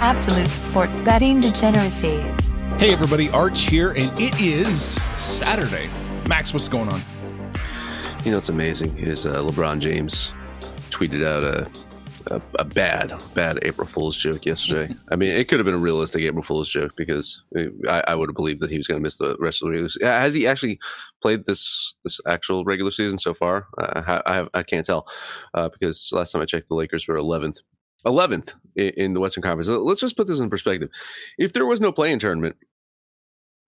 Absolute sports betting degeneracy. Hey everybody, Arch here, and it is Saturday. Max, what's going on? You know what's amazing is uh, LeBron James tweeted out a, a, a bad, bad April Fool's joke yesterday. I mean, it could have been a realistic April Fool's joke because I, I would have believed that he was going to miss the rest of the regular season. Has he actually played this this actual regular season so far? I, I, have, I can't tell uh, because last time I checked, the Lakers were 11th 11th in the Western Conference. Let's just put this in perspective. If there was no play-in tournament,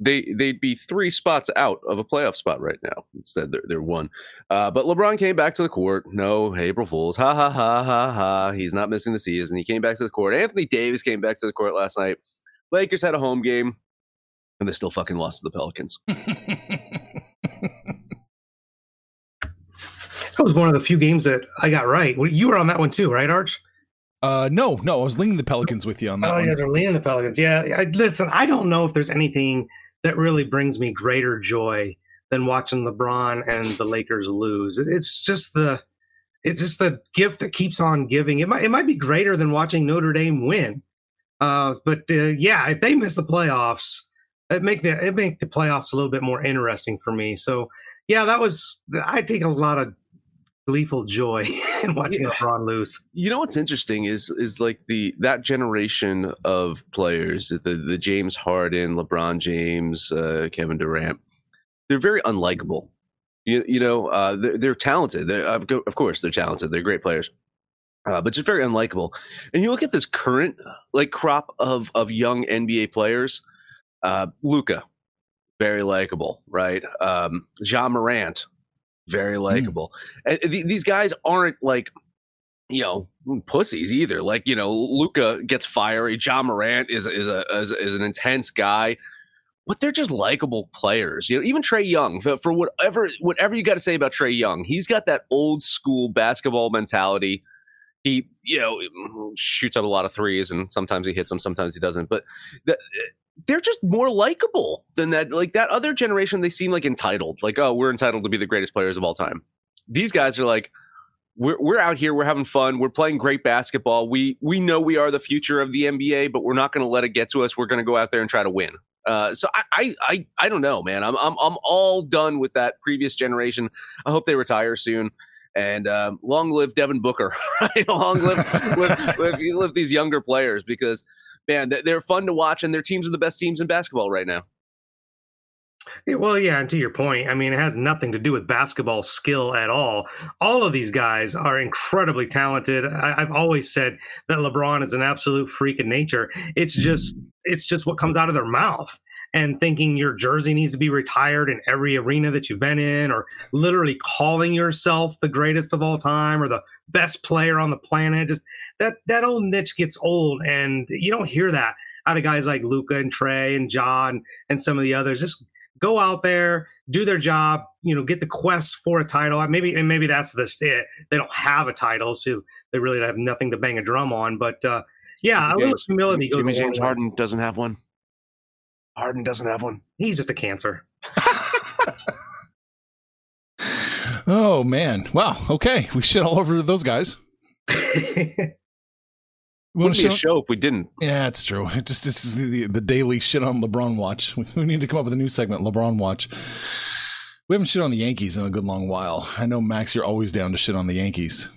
they they'd be three spots out of a playoff spot right now. Instead, they're, they're one. Uh, but LeBron came back to the court. No April Fools. Ha ha ha ha ha. He's not missing the season. He came back to the court. Anthony Davis came back to the court last night. Lakers had a home game, and they still fucking lost to the Pelicans. that was one of the few games that I got right. You were on that one too, right, Arch? Uh, no, no, I was leaning the Pelicans with you on that. Oh one. yeah, they're leaning the Pelicans. Yeah, I, listen, I don't know if there's anything that really brings me greater joy than watching LeBron and the Lakers lose. It's just the, it's just the gift that keeps on giving. It might, it might be greater than watching Notre Dame win. Uh, but uh, yeah, if they miss the playoffs, it make the it make the playoffs a little bit more interesting for me. So yeah, that was I take a lot of gleeful joy in watching yeah. LeBron lose. You know what's interesting is is like the that generation of players, the the James Harden, LeBron James, uh, Kevin Durant. They're very unlikable. You, you know, uh, they're, they're, talented. They're, of course, they're talented. They're great players, uh, but just very unlikable. And you look at this current like crop of of young NBA players. Uh, Luka, very likable, right? Um, Ja Morant, very hmm. likable. Mm. And th- these guys aren't like you know pussies either. Like you know, Luka gets fiery. Ja Morant is is a is, is an intense guy, but they're just likable players. You know, even Trae Young for, for whatever whatever you got to say about Trae Young, he's got that old school basketball mentality. He you know shoots up a lot of threes, and sometimes he hits them, sometimes he doesn't. But the, they're just more likable than that. Like that other generation, they seem like entitled. Like, oh, we're entitled to be the greatest players of all time. These guys are like, we're we're out here, we're having fun, we're playing great basketball. We we know we are the future of the NBA, but we're not going to let it get to us. We're going to go out there and try to win. Uh, so I, I I I don't know, man. I'm I'm I'm all done with that previous generation. I hope they retire soon. And um, long live Devin Booker, right? Long live, live, live, live these younger players because man, they're fun to watch, and their teams are the best teams in basketball right now. Well, yeah, and to your point, I mean, it has nothing to do with basketball skill at all. All of these guys are incredibly talented. I, have always said that LeBron is an absolute freak of nature. It's just, it's just what comes out of their mouth. And thinking your jersey needs to be retired in every arena that you've been in, or literally calling yourself the greatest of all time or the best player on the planet. Just that that old niche gets old, and you don't hear that out of guys like Luka and Trae and Ja and some of the others. Just go out there, do their job, you know, get the quest for a title. Maybe and maybe that's the it. They don't have a title, so they really have nothing to bang a drum on. But uh, yeah, a little humility. Jimmy James Harden doesn't have one. Harden doesn't have one. He's just a cancer. Oh man! Wow. Okay, we shit all over those guys. Wouldn't be a show if we didn't. Yeah, it's true. It just it's the, the daily shit on LeBron watch. We, we need to come up with a new segment, LeBron watch. We haven't shit on the Yankees in a good long while. I know Max, you're always down to shit on the Yankees.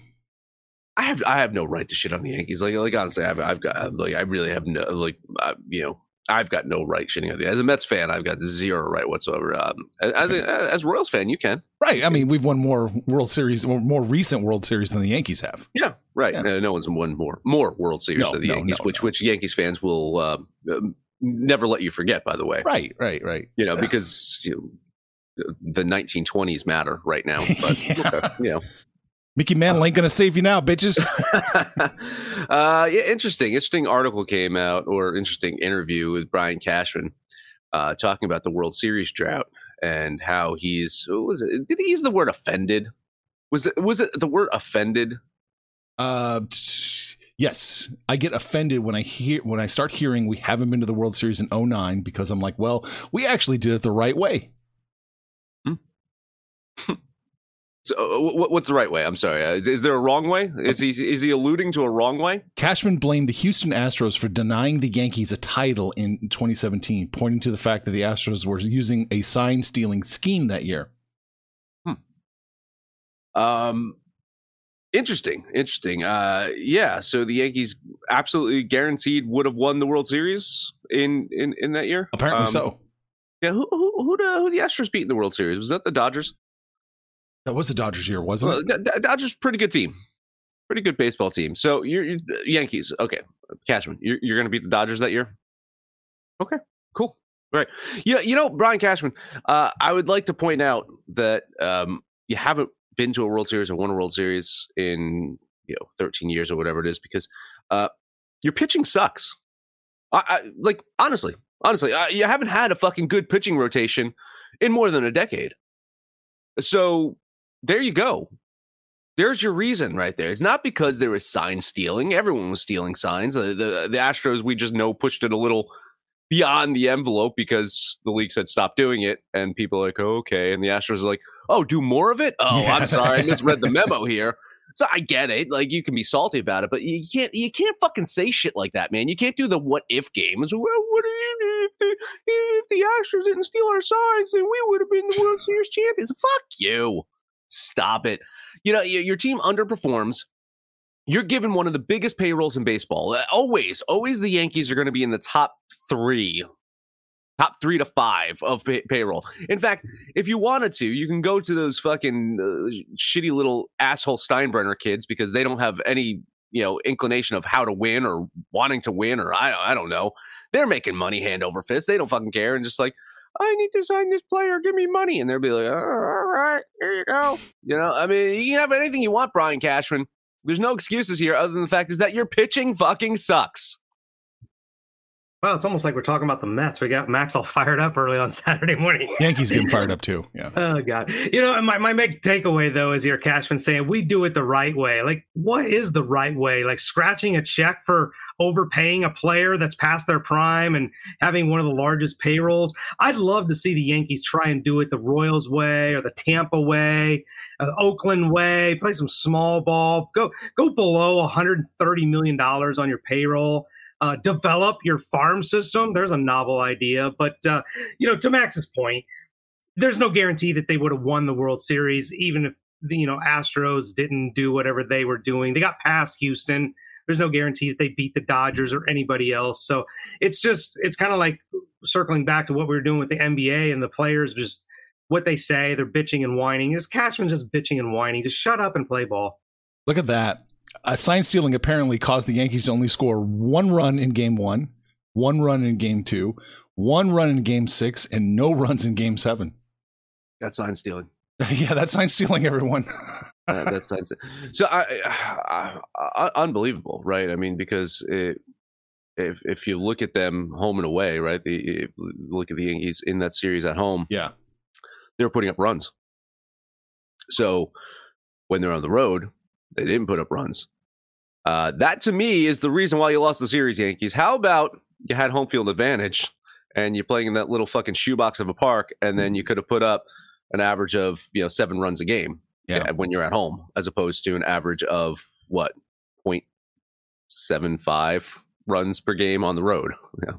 I have I have no right to shit on the Yankees. Like like honestly, I've I've got like I really have no like uh, you know I've got no right shitting on the as a Mets fan. I've got zero right whatsoever. Um, as a, as Royals fan, you can right. I mean, we've won more World Series, more, recent World Series than the Yankees have. Yeah, right. Yeah. no one's won more more World Series no, than the no, Yankees, no, which which Yankees fans will uh, never let you forget. By the way, right, right, right. You know because you know, the 1920s matter right now. But yeah. okay, you know. Mickey Mantle ain't gonna save you now, bitches. uh, yeah, interesting. Interesting article came out, or interesting interview with Brian Cashman, uh, talking about the World Series drought and how he's. was it? Did he use the word offended? Was it? Was it the word offended? Uh, yes. I get offended when I hear when I start hearing we haven't been to the World Series in 09 because I'm like, well, we actually did it the right way. Hmm. So, uh, what's the right way? I'm sorry. Uh, is, there a wrong way? Is he is he alluding to a wrong way? Cashman blamed the Houston Astros for denying the Yankees a title in 2017, pointing to the fact that the Astros were using a sign stealing scheme that year. Hmm. Um, interesting, interesting. Uh, yeah. So the Yankees absolutely guaranteed would have won the World Series in in in that year. Apparently um, so. Yeah. Who who who the, who the Astros beat in the World Series? Was that the Dodgers? That was the Dodgers year, wasn't well, it? Dodgers, pretty good team, pretty good baseball team. So you're, you're Yankees, okay? Cashman, you're, you're going to beat the Dodgers that year. Okay, cool, right? Yeah, you know, Brian Cashman. Uh, I would like to point out that um, you haven't been to a World Series or won a World Series in you know 13 years or whatever it is because uh, your pitching sucks. I, I like honestly, honestly, uh, you haven't had a fucking good pitching rotation in more than a decade. So there you go. There's your reason right there. It's not because there was sign stealing. Everyone was stealing signs. The, the, the Astros, we just know, pushed it a little beyond the envelope because the league said stop doing it. And people are like, oh, okay. And the Astros are like, oh, do more of it? Oh, yeah. I'm sorry. I misread the memo here. So I get it. Like you can be salty about it, but you can't you can't fucking say shit like that, man. You can't do the what if games. Well, what if the if the Astros didn't steal our signs, then we would have been the World Series champions. Fuck you. Stop it. You know, your team underperforms. You're given one of the biggest payrolls in baseball. Uh, always, always the Yankees are going to be in the top three, top three to five of pay- payroll. In fact, if you wanted to, you can go to those fucking uh, shitty little asshole Steinbrenner kids because they don't have any, you know, inclination of how to win or wanting to win or I, I don't know. They're making money hand over fist. They don't fucking care and just like, I need to sign this player. Give me money. And they'll be like, oh, all right, here you go. You know, I mean, you can have anything you want, Brian Cashman. There's no excuses here other than the fact is that your pitching fucking sucks. Well, it's almost like we're talking about the Mets. We got Max all fired up early on Saturday morning. Yankees getting fired up too. Yeah. Oh God. You know, my, my big takeaway though is your Cashman saying we do it the right way. Like, what is the right way? Like scratching a check for overpaying a player that's past their prime and having one of the largest payrolls. I'd love to see the Yankees try and do it the Royals way or the Tampa way, uh, Oakland way. Play some small ball. Go go below 130 million dollars on your payroll uh, develop your farm system. There's a novel idea, but uh, you know, to Max's point, there's no guarantee that they would have won the World Series, even if the you know Astros didn't do whatever they were doing. They got past Houston. There's no guarantee that they beat the Dodgers or anybody else. So it's just it's kind of like circling back to what we were doing with the NBA and the players just what they say. They're bitching and whining. Is Cashman just bitching and whining? Just shut up and play ball. Look at that uh, sign stealing apparently caused the Yankees to only score one run in game one, one run in game two, one run in game six, and no runs in game seven. That's sign stealing. yeah, that's sign stealing, everyone. uh, that's sign stealing. So, I, I, I, unbelievable, right? I mean, because it, if if you look at them home and away, right? The look at the Yankees in that series at home. Yeah, they were putting up runs. So when they're on the road, they didn't put up runs. Uh, that to me is the reason why you lost the series, Yankees. How about you had home field advantage and you're playing in that little fucking shoebox of a park, and then you could have put up an average of you know seven runs a game yeah. when you're at home, as opposed to an average of what 0.75 runs per game on the road. Yeah.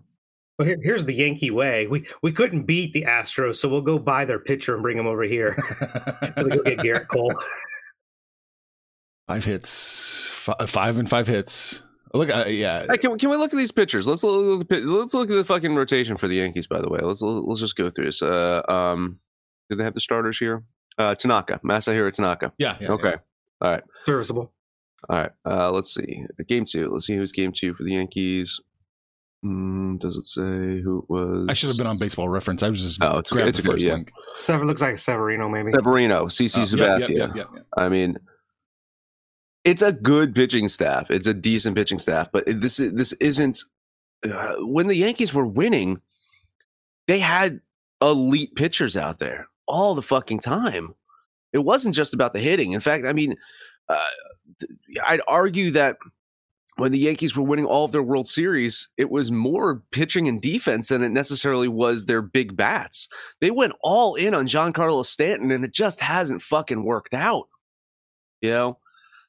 Well, here, here's the Yankee way. We we couldn't beat the Astros, so we'll go buy their pitcher and bring him over here. so we go get Gerrit Cole. Five hits, five, five and five hits. Look, uh, yeah. Hey, can, we- can we look at these pictures? Let's look at the, let's look at the fucking rotation for the Yankees. By the way, let's let's just go through this. Uh, um, do they have the starters here? Uh, Tanaka, Masahiro Tanaka. yeah, yeah, okay, all right, Serviceable. all right. Uh, let's see. Game two. Let's see who's game two for the Yankees. Mm, does it say who it was? I should have been on baseball reference. I was just Oh, it's okay. grabbed It's the okay, first yeah. link. Sever looks like Severino, maybe. Severino, CC Oh, Sabathia. yeah, yeah, yeah, yeah. I mean, it's a good pitching staff. It's a decent pitching staff, but this is this isn't. Uh, when the Yankees were winning, they had elite pitchers out there all the fucking time. It wasn't just about the hitting. In fact, I mean, uh, I'd argue that when the Yankees were winning all of their World Series, it was more pitching and defense than it necessarily was their big bats. They went all in on Giancarlo Stanton, and it just hasn't fucking worked out. You know,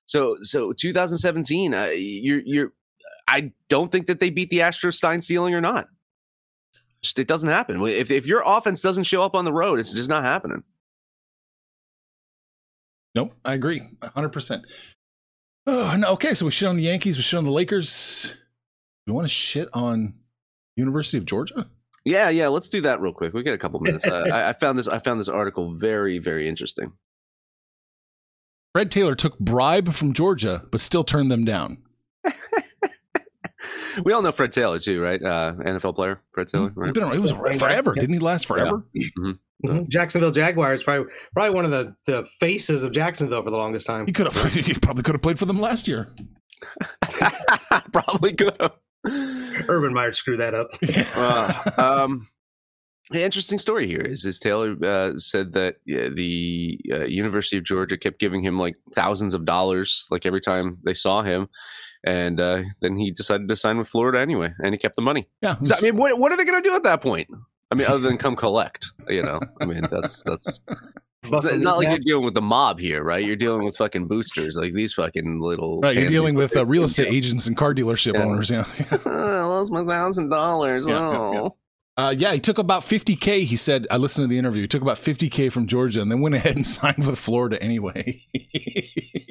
so so 2017, uh, you're you're. I don't think that they beat the Astros Stein stealing or not. Just, it doesn't happen. If if your offense doesn't show up on the road, it's just not happening. Nope, I agree, hundred percent. Oh, no, okay, so we shit on the Yankees, we shit on the Lakers. We want to shit on University of Georgia. Yeah, yeah. Let's do that real quick. We get a couple minutes. I, I found this. I found this article very, very interesting. Fred Taylor took bribe from Georgia, but still turned them down. We all know Fred Taylor too, right? Uh, NFL player, Fred Taylor. He's Right? been around- it was Yeah. forever. Yeah. Didn't he last forever? Mhm. Jacksonville Jaguars probably probably one of the, the faces of Jacksonville for the longest time. He could have. He probably could have played for them last year. Probably could have. Urban Meyer screwed that up. Uh, um, the interesting story here is, is Taylor uh, said that yeah, the uh, University of Georgia kept giving him like thousands of dollars, like every time they saw him, and uh, then he decided to sign with Florida anyway, and he kept the money. Yeah, So, I mean, what, what are they going to do at that point? I mean, other than come collect, you know. I mean, that's that's. It's, it's not like you're dealing with the mob here, right? You're dealing with fucking boosters, like these fucking little. right. You're dealing with uh, real estate agents and car dealership Yeah. owners. Yeah. I lost my thousand dollars. Yeah, yeah, Oh. Uh, yeah, he took about 50K. He said, I listened to the interview. He took about 50K from Georgia and then went ahead and signed with Florida anyway.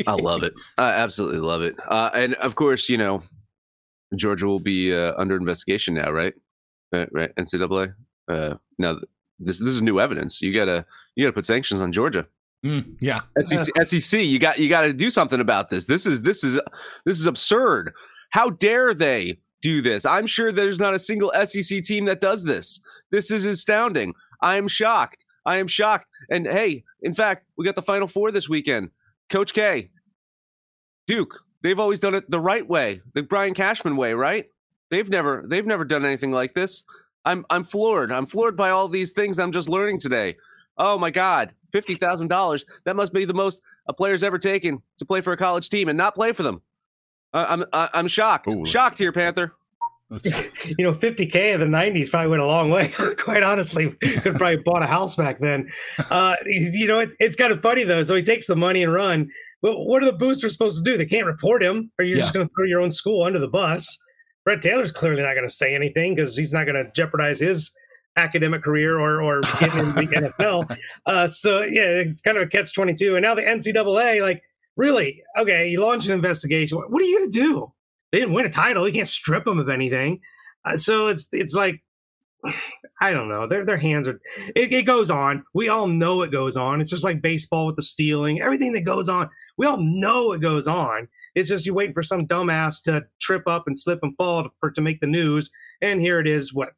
I love it. I absolutely love it. Uh, and of course, you know, Georgia will be uh, under investigation now, right? Uh, right, NCAA. Uh, now, this this is new evidence. You gotta you gotta put sanctions on Georgia. Mm, yeah. SEC, SEC, you got you got to do something about this. This is this is this is absurd. How dare they do this? I'm sure there's not a single SEC team that does this. This is astounding. I am shocked. I am shocked. And hey, in fact, we got the Final Four this weekend. Coach K, Duke, they've always done it the right way, the Brian Cashman way, right? They've never they've never done anything like this. I'm I'm floored. I'm floored by all these things I'm just learning today. Oh my God, fifty thousand dollars. That must be the most a player's ever taken to play for a college team and not play for them. I, I'm I, I'm shocked. Ooh, shocked here, Panther. You know, 50K in the 90s probably went a long way. Quite honestly, could probably bought a house back then. Uh, you know, it, it's kind of funny though. So he takes the money and run. But what are the boosters supposed to do? They can't report him, or you're just going to throw your own school under the bus. Fred Taylor's clearly not going to say anything because he's not going to jeopardize his academic career or or getting in the NFL. Uh, so yeah, it's kind of a catch twenty two. And now the NCAA, like, really, okay, you launch an investigation. What, are you going to do? They didn't win a title. You can't strip them of anything. Uh, so it's it's like I don't know. Their their hands are. It, it goes on. We all know it goes on. It's just like baseball with the stealing. Everything that goes on, we all know it goes on. It's just you waiting for some dumbass to trip up and slip and fall for to make the news. And here it is. What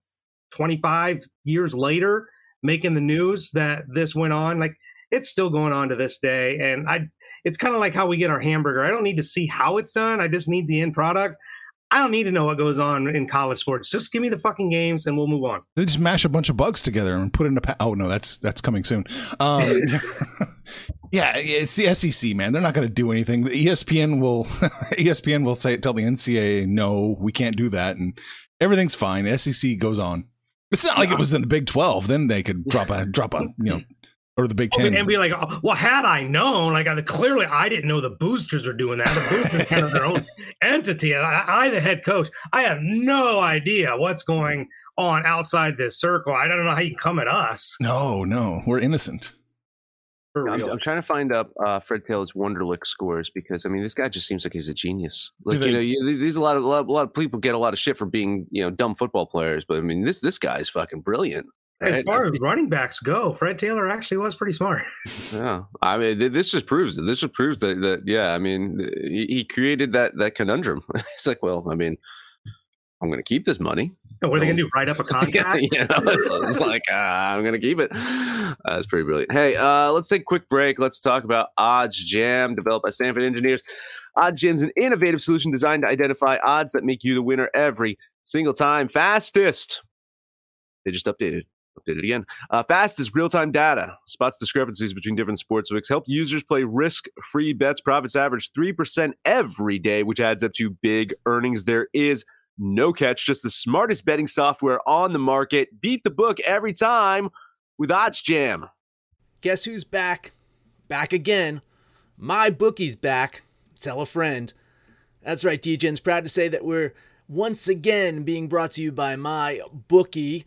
twenty five years later, making the news that this went on. Like it's still going on to this day. And I, it's kind of like how we get our hamburger. I don't need to see how it's done. I just need the end product. I don't need to know what goes on in college sports. Just give me the fucking games and we'll move on. they just mash a bunch of bugs together and put it in a. Pa- oh no, that's that's coming soon. Um, yeah, it's the SEC, man. They're not going to do anything. The ESPN will ESPN will say tell the NCAA no, we can't do that, and everything's fine. SEC goes on. It's not like it was in the Big Twelve. Then they could drop a drop a you know or the Big Ten. and be like, oh, well, had I known, like I, clearly I didn't know the boosters were doing that. The boosters kind of their own entity. I, I, the head coach, I have no idea what's going on outside this circle. I don't know how you come at us. No, no, we're innocent. For I'm. I'm trying to find up uh, Fred Taylor's Wonderlic scores because I mean this guy just seems like he's a genius. Like they- you know, you, there's a lot of a lot, a lot of people get a lot of shit for being you know dumb football players, but I mean this this guy's fucking brilliant. As far as running backs go, Fred Taylor actually was pretty smart. Yeah, I mean, th- this just proves it. This just proves that, that yeah, I mean, he, he created that that conundrum. It's like, well, I mean, I'm going to keep this money. And what are they going to do? Write up a contract? you know, it's, it's like uh, I'm going to keep it. That's pretty brilliant. Hey, uh, let's take a quick break. Let's talk about Odds Jam, developed by Stanford engineers. Odds Jam's an innovative solution designed to identify odds that make you the winner every single time. Fastest. They just updated. Updated again. Uh, fast is real time data, spots discrepancies between different sportsbooks, help users play risk free bets. Profits average 3% every day, which adds up to big earnings. There is no catch, just the smartest betting software on the market. Beat the book every time with Odds Jam. Guess who's back? Back again. My bookie's back. Tell a friend. That's right, DJ's proud to say that we're once again being brought to you by my bookie.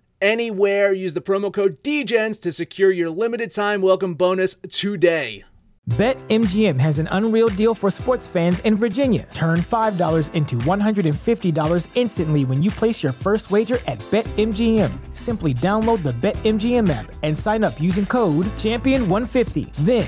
anywhere. Use the promo code DEGENS to secure your limited time welcome bonus today. BetMGM has an unreal deal for sports fans in Virginia. Turn $5 into $150 instantly when you place your first wager at BetMGM. Simply download the BetMGM app and sign up using code Champion150. Then,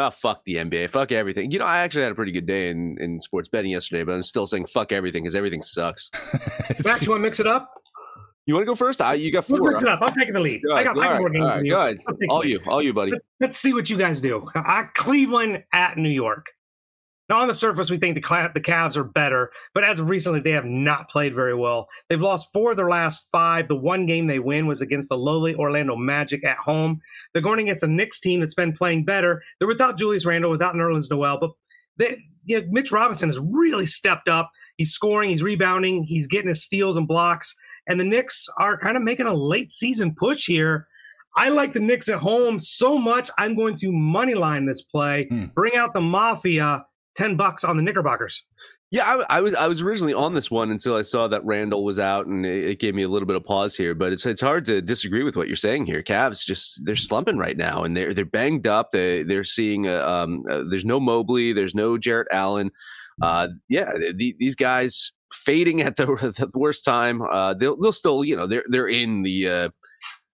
Oh, fuck the NBA. Fuck everything. You know, I actually had a pretty good day in, in sports betting yesterday, but I'm still saying fuck everything because everything sucks. Max, you want to mix it up? You want to go first? I, you got We'll four. mix it up. I'm taking the lead. Go I got, I got all more right, games all than right, you. go ahead. All you, lead. all you, buddy. Let- Let's see what you guys do. I, Cleveland at New York. Now, on the surface, we think the, Cla- the Cavs are better, but as of recently, they have not played very well. They've lost four of their last five. The one game they win was against the lowly Orlando Magic at home. They're going against a Knicks team that's been playing better. They're without Julius Randle, without Nerlens Noel, but they, you know, Mitch Robinson has really stepped up. He's scoring, he's rebounding, he's getting his steals and blocks. And the Knicks are kind of making a late season push here. I like the Knicks at home so much. I'm going to money line this play. Hmm. Bring out the Mafia. Ten bucks on the Knickerbockers. Yeah, I, I was I was originally on this one until I saw that Randle was out, and it, it gave me a little bit of pause here. But it's it's hard to disagree with what you're saying here. Cavs just they're slumping right now, and they're they're banged up. They they're seeing uh, um uh, there's no Mobley, there's no Jarrett Allen. Uh, yeah, the, these guys fading at the, the worst time. Uh, they'll they'll still you know they're they're in the uh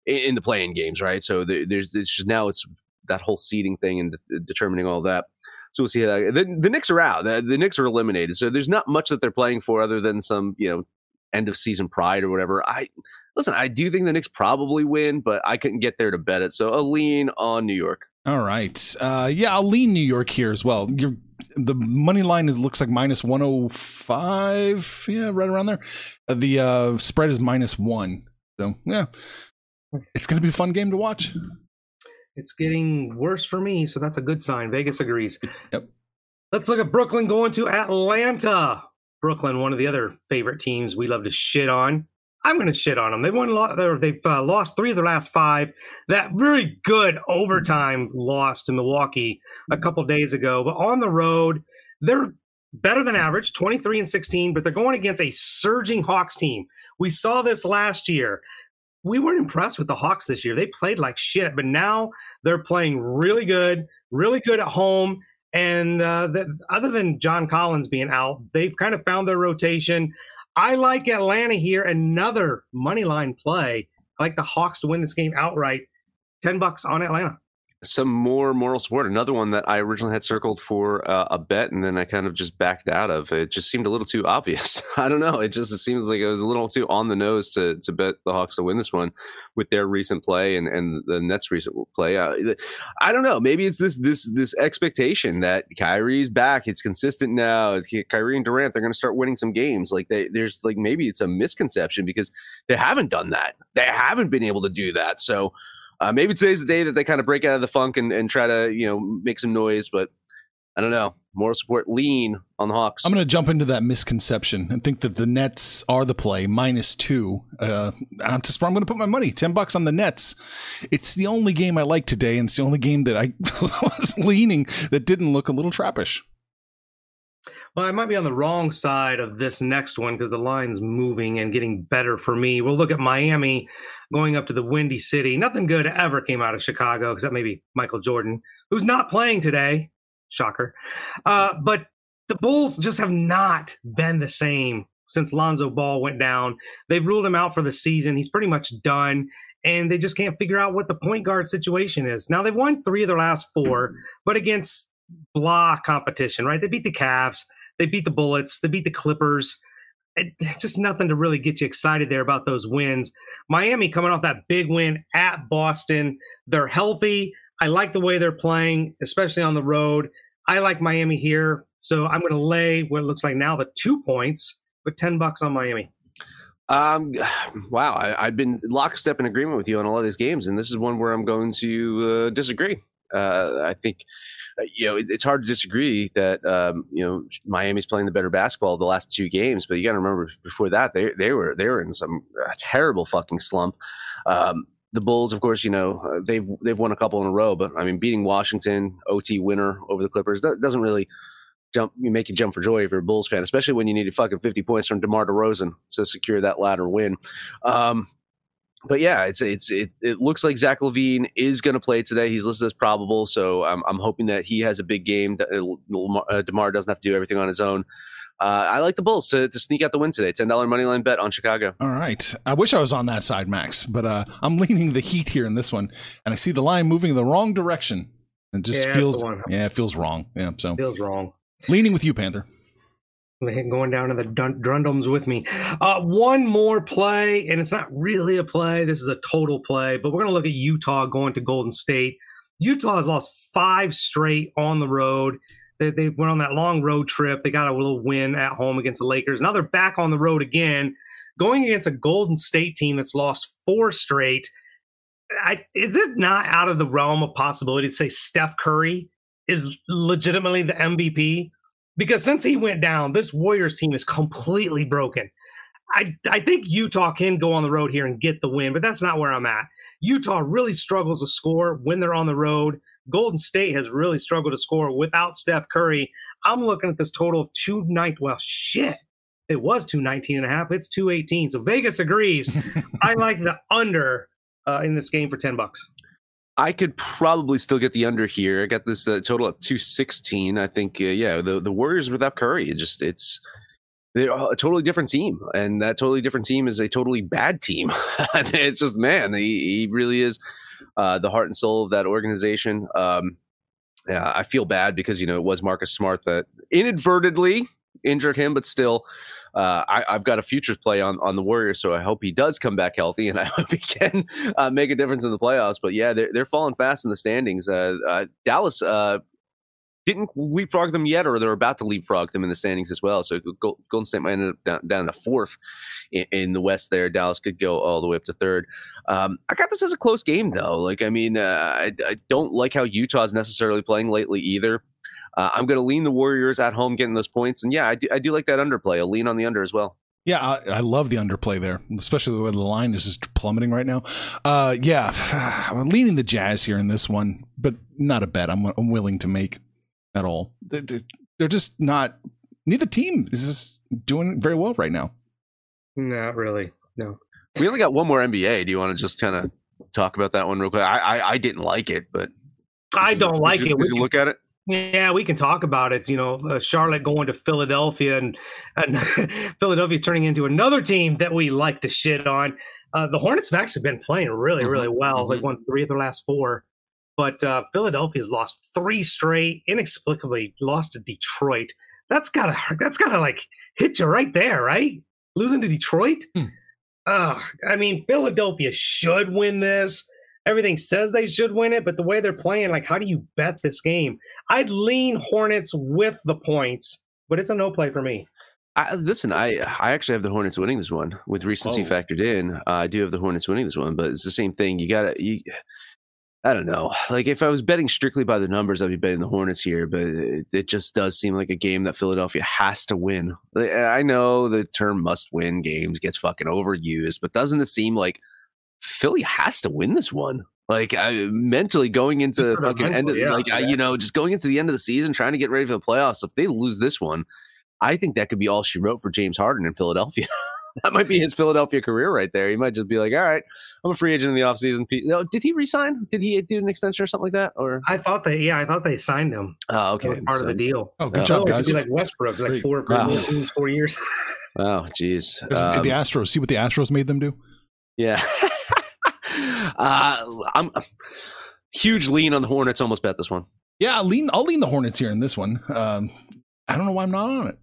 in the playing games, right? So there, there's it's just now it's that whole seeding thing and de- determining all that. So we'll see how that. The, the Knicks are out. The, the Knicks are eliminated. So there's not much that they're playing for other than some, you know, end of season pride or whatever. I listen. I do think the Knicks probably win, but I couldn't get there to bet it. So a lean on New York. All right. Uh, yeah, I'll lean New York here as well. You're the money line is looks like minus 105 yeah right around there uh, the uh spread is minus one so yeah it's gonna be a fun game to watch It's getting worse for me, so that's a good sign. Vegas agrees. Yep. Let's look at Brooklyn going to Atlanta. Brooklyn, one of the other favorite teams we love to shit on. I'm going to shit on them. They've won a lot. they're- They've uh, lost three of their last five. That really good overtime loss to Milwaukee a couple days ago, but on the road, they're better than average, 23 and 16, but they're going against a surging Hawks team. We saw this last year. We weren't impressed with the Hawks this year. They played like shit, but now they're playing really good, really good at home. And uh, that, other than John Collins being out, they've kind of found their rotation. I like Atlanta here. Another money line play. I like the Hawks to win this game outright. Ten bucks on Atlanta. Some more moral support. Another one that I originally had circled for uh, a bet, and then I kind of just backed out of. It just seemed a little too obvious. I don't know. It just it seems like it was a little too on the nose to to bet the Hawks to win this one with their recent play and and the Nets' recent play. Uh, I don't know. Maybe it's this this this expectation that Kyrie's back. It's consistent now. Kyrie and Durant. They're going to start winning some games. Like they, there's like maybe it's a misconception because they haven't done that. They haven't been able to do that. So. Uh, maybe today's the day that they kind of break out of the funk and, and try to you know make some noise, but I don't know. Moral support lean on the Hawks. I'm going to jump into that misconception and think that the Nets are the play minus two. Uh, I'm just I'm going to put my money ten bucks on the Nets. It's the only game I like today, and it's the only game that I was leaning that didn't look a little trappish. Well, I might be on the wrong side of this next one because the line's moving and getting better for me. We'll look at Miami going up to the Windy City. Nothing good ever came out of Chicago, except maybe Michael Jordan, who's not playing today. Shocker. Uh, but the Bulls just have not been the same since Lonzo Ball went down. They've ruled him out for the season. He's pretty much done. And they just can't figure out what the point guard situation is. Now, they've won three of their last four, but against blah competition, right? They beat the Cavs. They beat the Bullets. They beat the Clippers. Just nothing to really get you excited there about those wins. Miami coming off that big win at Boston. They're healthy. I like the way they're playing, especially on the road. I like Miami here. So I'm going to lay what it looks like now the two points with 10 bucks on Miami. Um, wow, I, I've been lockstep in agreement with you on a lot of these games, and this is one where I'm going to uh, disagree. Uh, I think uh, you know it, it's hard to disagree that um, you know Miami's playing the better basketball the last two games, but you got to remember before that they they were they were in some uh, terrible fucking slump. Um, the Bulls, of course, you know uh, they've they've won a couple in a row, but I mean beating Washington, OT winner over the Clippers, that doesn't really jump you make you jump for joy if you're a Bulls fan, especially when you needed fucking 50 points from DeMar DeRozan to secure that ladder win. Um, but yeah, it's it's it, it looks like Zach LaVine is going to play today. He's listed as probable, so I'm I'm hoping that he has a big game. That uh, Demar doesn't have to do everything on his own. Uh, I like the Bulls to, to sneak out the win today. Ten dollar money line bet on Chicago. All right. I wish I was on that side, Max, but uh, I'm leaning the Heat here in this one, and I see the line moving in the wrong direction. It just Yeah, feels the yeah, it feels wrong. Yeah, so Feels wrong. leaning with you, Panther. Going down to the Drundums with me. Uh, one more play, and it's not really a play. This is a total play, but we're going to look at Utah going to Golden State. Utah has lost five straight on the road. They, they went on that long road trip. They got a little win at home against the Lakers. Now they're back on the road again, going against a Golden State team that's lost four straight. I, is it not out of the realm of possibility to say Steph Curry is legitimately the MVP? Because since he went down, this Warriors team is completely broken. I I think Utah can go on the road here and get the win, but that's not where I'm at. Utah really struggles to score when they're on the road. Golden State has really struggled to score without Steph Curry. I'm looking at this total of two 219. Well, shit. It was 219 and a half. It's 218. So Vegas agrees. I like the under uh, in this game for 10 bucks. I could probably still get the under here. I got this uh, total at two sixteen. I think, uh, yeah, the the Warriors without Curry, it just it's they're a totally different team, and that totally different team is a totally bad team. it's just man, he, he really is uh, the heart and soul of that organization. Um, yeah, I feel bad because you know it was Marcus Smart that inadvertently injured him, but still, uh, I, I've got a futures play on on the Warriors, so I hope he does come back healthy, and I hope he can uh, make a difference in the playoffs. But yeah, they're they're falling fast in the standings. Uh, uh, Dallas. Didn't leapfrog them yet, or they're about to leapfrog them in the standings as well. So Golden State might end up down, down to fourth in, in, the West. There, Dallas could go all the way up to third. Um, I got this as a close game though. Like, I mean, uh, I, I, don't like how Utah's necessarily playing lately either. Uh, I'm going to lean the Warriors at home getting those points, and yeah, I do, I do like that underplay. I'll lean on the under as well. Yeah, I, I, love the underplay there, especially the way the line is just plummeting right now. Uh, yeah, I'm leaning the Jazz here in this one, but not a bet I'm, I'm willing to make at all. They're just not. Neither team is doing very well right now. Not really. No. We only got one more NBA. Do you want to just kind of talk about that one real quick? I I, I didn't like it, but I don't like you, it. Did you look at it? Yeah, we can talk about it. You know, uh, Charlotte going to Philadelphia and, and Philadelphia turning into another team that we like to shit on. Uh, the Hornets have actually been playing really, mm-hmm. really well. Mm-hmm. They've won three of their last four. But uh, Philadelphia's lost three straight, inexplicably lost to Detroit. That's gotta that's gotta like hit you right there, right? Losing to Detroit. Hmm. Uh, I mean, Philadelphia should win this. Everything says they should win it, but the way they're playing, like, how do you bet this game? I'd lean Hornets with the points, but it's a no play for me. I, listen, I I actually have the Hornets winning this one with recency oh. factored in. Uh, I do have the Hornets winning this one, but it's the same thing. You got to. I don't know. Like if I was betting strictly by the numbers, I'd be betting the Hornets here, but it, it, just does seem like a game that Philadelphia has to win. I know the term must win games gets fucking overused, but doesn't it seem like Philly has to win this one? Like I mentally going into fucking end of, yeah, like yeah. I, you know, just going into the end of the season, trying to get ready for the playoffs. If they lose this one, I think that could be all she wrote for James Harden in Philadelphia. that might be his Philadelphia career right there. He might just be like, all right, I'm a free agent in the offseason. No, did he resign? Did he do an extension or something like that? Or I thought they, yeah, I thought they signed him. Oh, okay. Part so, of the deal. Oh, good oh, job, guys. Be like Westbrook, like four, wow. four years. oh, jeez. Um, the Astros. See what the Astros made them do. Yeah. uh, I'm huge lean on the Hornets. Almost bet this one. Yeah, I'll lean. I'll lean the Hornets here in this one. Um, I don't know why I'm not on it.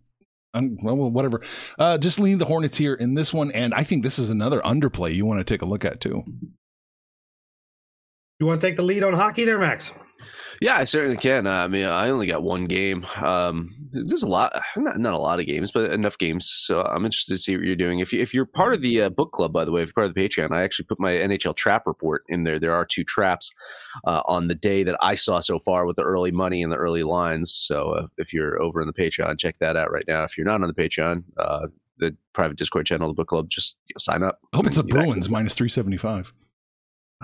I'm, well, whatever. Uh, just lean the Hornets here in this one, and I think this is another underplay you want to take a look at too. You want to take the lead on hockey there, Max? Yeah, I certainly can. Uh, I mean, I only got one game. Um, there's a lot, not, not a lot of games, but enough games. So I'm interested to see what you're doing. If you if you're part of the uh, book club, by the way, if you're part of the Patreon, I actually put my NHL trap report in there. There are two traps uh, on the day that I saw so far with the early money and the early lines. So uh, if you're over in the Patreon, check that out right now. If you're not on the Patreon, uh, the private Discord channel, the book club, just you know, sign up. I hope it's the Bruins minus three seventy five. Uh,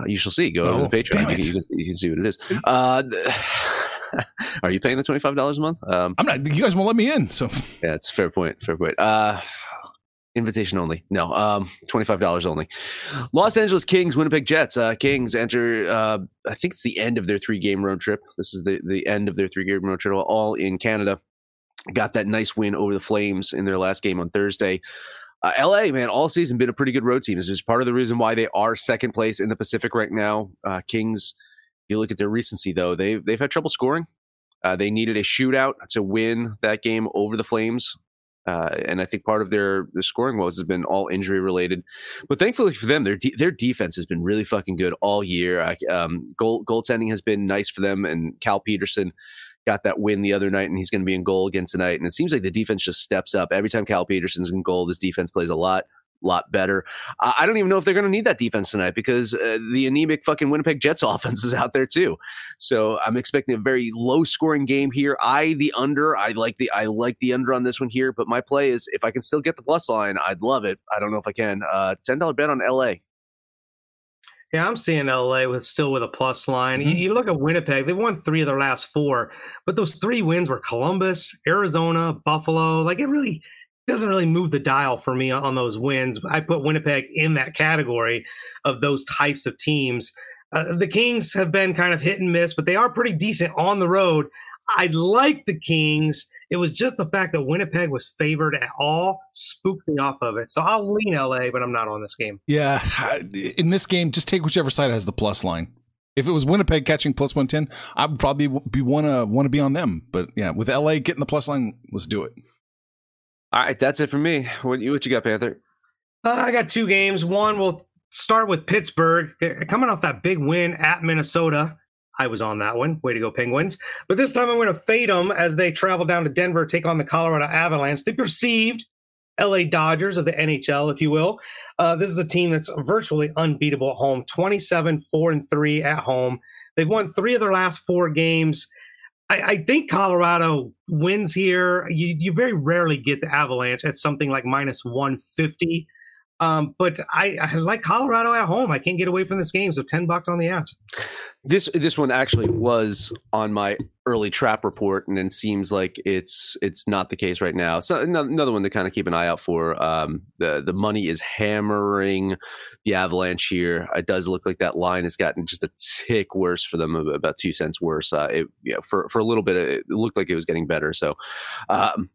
you shall see. Go oh, to the Patreon. You can, you can, see what it is. Uh, are you paying the twenty five dollars a month? Um, I'm not. You guys won't let me in. So yeah, it's fair point. Fair point. Uh, invitation only. No, um, twenty five dollars only. Los Angeles Kings, Winnipeg Jets. Uh, Kings enter. Uh, I think it's the end of their three game road trip. This is the the end of their three game road trip, all in Canada. Got that nice win over the Flames in their last game on Thursday. Uh, LA, man, all season been a pretty good road team. This is part of the reason why they are second place in the Pacific right now. Uh, Kings, if you look at their recency though, they've they've had trouble scoring. Uh, they needed a shootout to win that game over the Flames. Uh, and I think part of their, their scoring woes has been all injury related, but thankfully for them, their de- their defense has been really fucking good all year. Um, goal goaltending has been nice for them, and Cal Petersen got that win the other night, and he's going to be in goal again tonight. And it seems like the defense just steps up every time Cal Petersen's in goal. This defense plays a lot lot better. I don't even know if they're going to need that defense tonight because uh, the anemic fucking Winnipeg Jets offense is out there too. So I'm expecting a very low scoring game here. I the under. I like the I like the under on this one here. But my play is if I can still get the plus line, I'd love it. I don't know if I can. Uh, Ten dollar bet on LA. Yeah, I'm seeing LA with still with a plus line. Mm-hmm. You, you, look at Winnipeg; they won three of their last four, but those three wins were Columbus, Arizona, Buffalo. Like it really doesn't really move the dial for me on those wins. I put Winnipeg in that category of those types of teams. Uh, the Kings have been kind of hit and miss, but they are pretty decent on the road. I'd like the Kings. It was just the fact that Winnipeg was favored at all spooked me off of it. So I'll lean LA, but I'm not on this game. Yeah, in this game, just take whichever side has the plus line. If it was Winnipeg catching plus one ten, I would probably be wanna want to be on them. But yeah, with LA getting the plus line, let's do it. All right, that's it for me. What you what you got, Panther? Uh, I got two games. One will start with Pittsburgh coming off that big win at Minnesota. I was on that one. Way to go, Penguins. But this time I'm going to fade them as they travel down to Denver, take on the Colorado Avalanche, the perceived LA Dodgers of the NHL, if you will. Uh, this is a team that's virtually unbeatable at home 27, 4 and 3 at home. They've won three of their last four games. I, I think Colorado wins here. You, you very rarely get the Avalanche at something like minus 150. Um, but I, I, like Colorado at home. I can't get away from this game. So ten bucks on the apps. This this one actually was on my early trap report, and it seems like it's it's not the case right now. So another one to kind of keep an eye out for. Um, the the money is hammering the Avalanche here. It does look like that line has gotten just a tick worse for them, about two cents worse. Uh, it, for for a little bit, it looked like it was getting better. So. Um,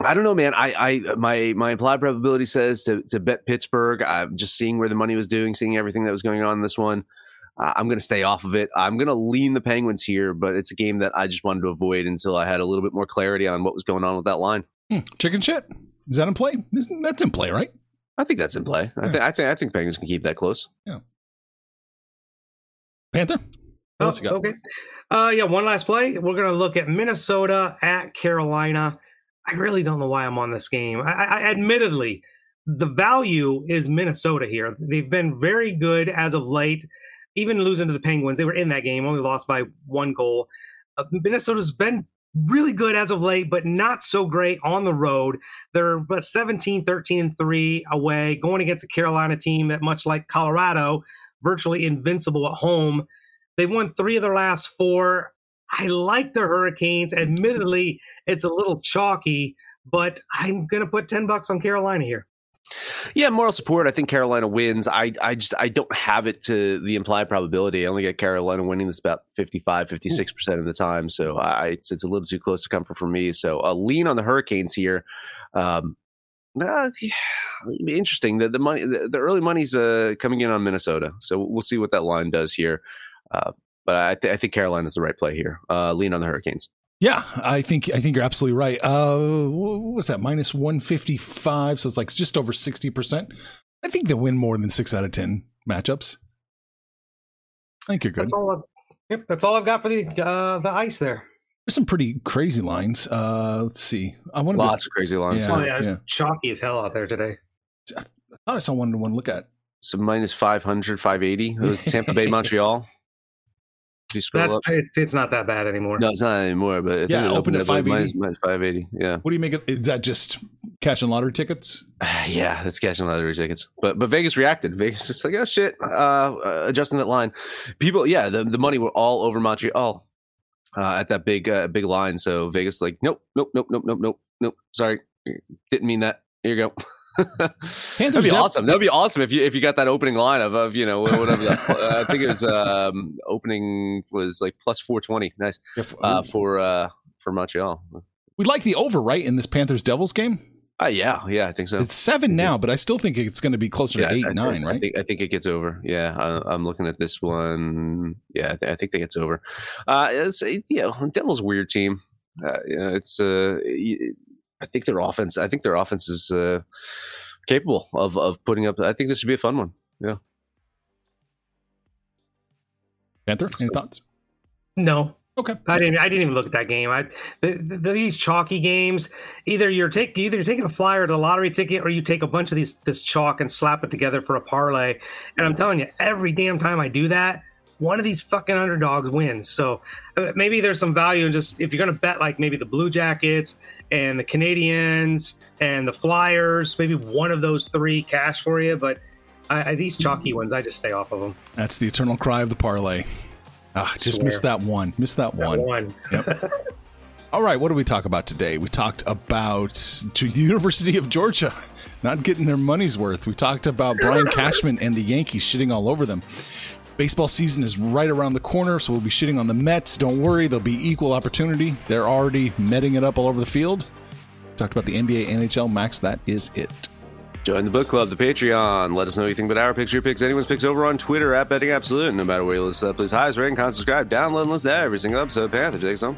I don't know, man. I, I, my, my implied probability says to, to bet Pittsburgh. I'm just seeing where the money was doing, seeing everything that was going on in this one. Uh, I'm going to stay off of it. I'm going to lean the Penguins here, but it's a game that I just wanted to avoid until I had a little bit more clarity on what was going on with that line. Hmm. Chicken shit. Is that in play? That's in play, right? I think that's in play. Yeah. I, think I think I think Penguins can keep that close. Yeah. Panther. What oh, okay. Uh, yeah. One last play. We're going to look at Minnesota at Carolina. I really don't know why I'm on this game. I, I admittedly, the value is Minnesota here. They've been very good as of late, even losing to the Penguins. They were in that game, only lost by one goal. Uh, Minnesota's been really good as of late, but not so great on the road. They're but 17, 13, and 3 away, going against a Carolina team that, much like Colorado, virtually invincible at home. They've won three of their last four. I like the Hurricanes. Admittedly, it's a little chalky, but I'm going to put 10 bucks on Carolina here. Yeah, moral support. I think Carolina wins. I I just I don't have it to the implied probability. I only get Carolina winning this about 55, 56 percent of the time. So I it's, it's a little too close to comfort for me. So a lean on the Hurricanes here. Um, uh, yeah, interesting. The the money the, the early money's uh, coming in on Minnesota. So we'll see what that line does here. Uh, but I, th- I think Carolina's the right play here. Uh, lean on the Hurricanes. Yeah, I think I think you're absolutely right. Uh, what was that? Minus one fifty five, so it's like just over sixty percent. I think they'll win more than six out of ten matchups. I think you're good. That's all. I've, yep, that's all I've got for the uh, the ice there. There's some pretty crazy lines. Uh, let's see. I want lots of crazy lines. Yeah, oh yeah, yeah. chalky as hell out there today. I thought I saw one to one look at. So minus 500, 580. It was Tampa Bay, Montreal. That's, it's, it's, not that bad anymore. No, it's not anymore. But I think yeah, it opened at five minus, minus five eighty. Yeah. What do you make it? Is that just catching lottery tickets? yeah, that's catching lottery tickets. But but Vegas reacted. Vegas just like oh shit, uh, uh, adjusting that line. People, yeah, the the money were all over Montreal uh, at that big uh, big line. So Vegas like nope nope nope nope nope nope nope. Sorry, didn't mean that. Here you go. That'd be awesome. That'd be awesome if you if you got that opening line of, of you know whatever. I think it was um, opening was like plus four twenty. Nice uh, for uh, for Montreal. We'd like the over right in this Panthers Devils game. Uh, yeah, yeah, I think so. It's seven now, but I still think it's going to be closer yeah, to eight, I, nine, right? I think, I think, it gets over. Yeah, I, am looking at this one. Yeah, I, think it gets over. Uh, it's you know, Devils weird team. Uh, you know, it's uh, I think their offense. I think their offense is uh, capable of of putting up. I think this should be a fun one. Yeah. Panther, any thoughts? No. Okay. I didn't. I didn't even look at that game. I the, the, these chalky games. Either you're taking either you're taking a flyer to the lottery ticket, or you take a bunch of these this chalk and slap it together for a parlay. And I'm telling you, every damn time I do that, one of these fucking underdogs wins. So uh, maybe there's some value in just if you're going to bet like maybe the Blue Jackets and the Canadiens and the Flyers, maybe one of those three cash for you. But I, I, these chalky ones, I just stay off of them. That's the eternal cry of the parlay. Ah, just missed that one. Missed that, that one. one. Yep. All right, what do we talk about today? We talked about the University of Georgia not getting their money's worth. We talked about Brian Cashman and the Yankees shitting all over them. Baseball season is right around the corner, so we'll be shitting on the Mets. Don't worry, there'll be equal opportunity. They're already metting it up all over the field. Talked about the NBA, NHL, Max. That is it. Join the book club, the Patreon. Let us know what you think about our picks, your picks, anyone's picks over on Twitter at Betting Absolute. No matter where you listen, please highest rate and comment, subscribe, download, and listen to every single episode. Panther, take some.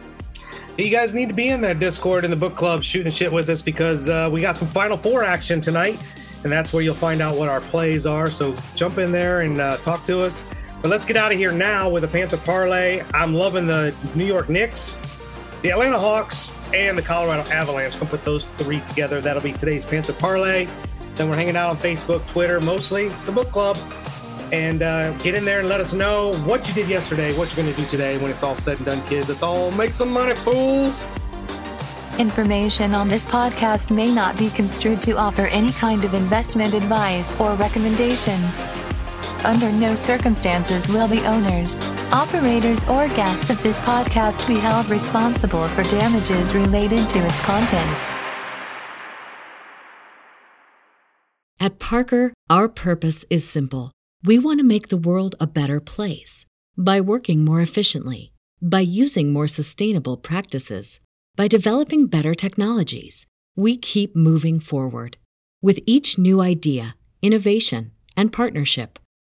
You guys need to be in that Discord in the book club shooting shit with us because uh, we got some Final Four action tonight, and that's where you'll find out what our plays are. So jump in there and uh, talk to us But let's get out of here now with a Panther parlay. I'm loving the New York Knicks, the Atlanta Hawks, and the Colorado Avalanche. Gonna put those three together. That'll be today's Panther parlay. Then we're hanging out on Facebook, Twitter, mostly the book club. And uh, get in there and let us know what you did yesterday, what you're going to do today when it's all said and done, kids. Let's all make some money, fools. Information on this podcast may not be construed to offer any kind of investment advice or recommendations. Under no circumstances will the owners, operators, or guests of this podcast be held responsible for damages related to its contents. At Parker, our purpose is simple. We want to make the world a better place by working more efficiently, by using more sustainable practices, by developing better technologies. We keep moving forward. With each new idea, innovation, and partnership,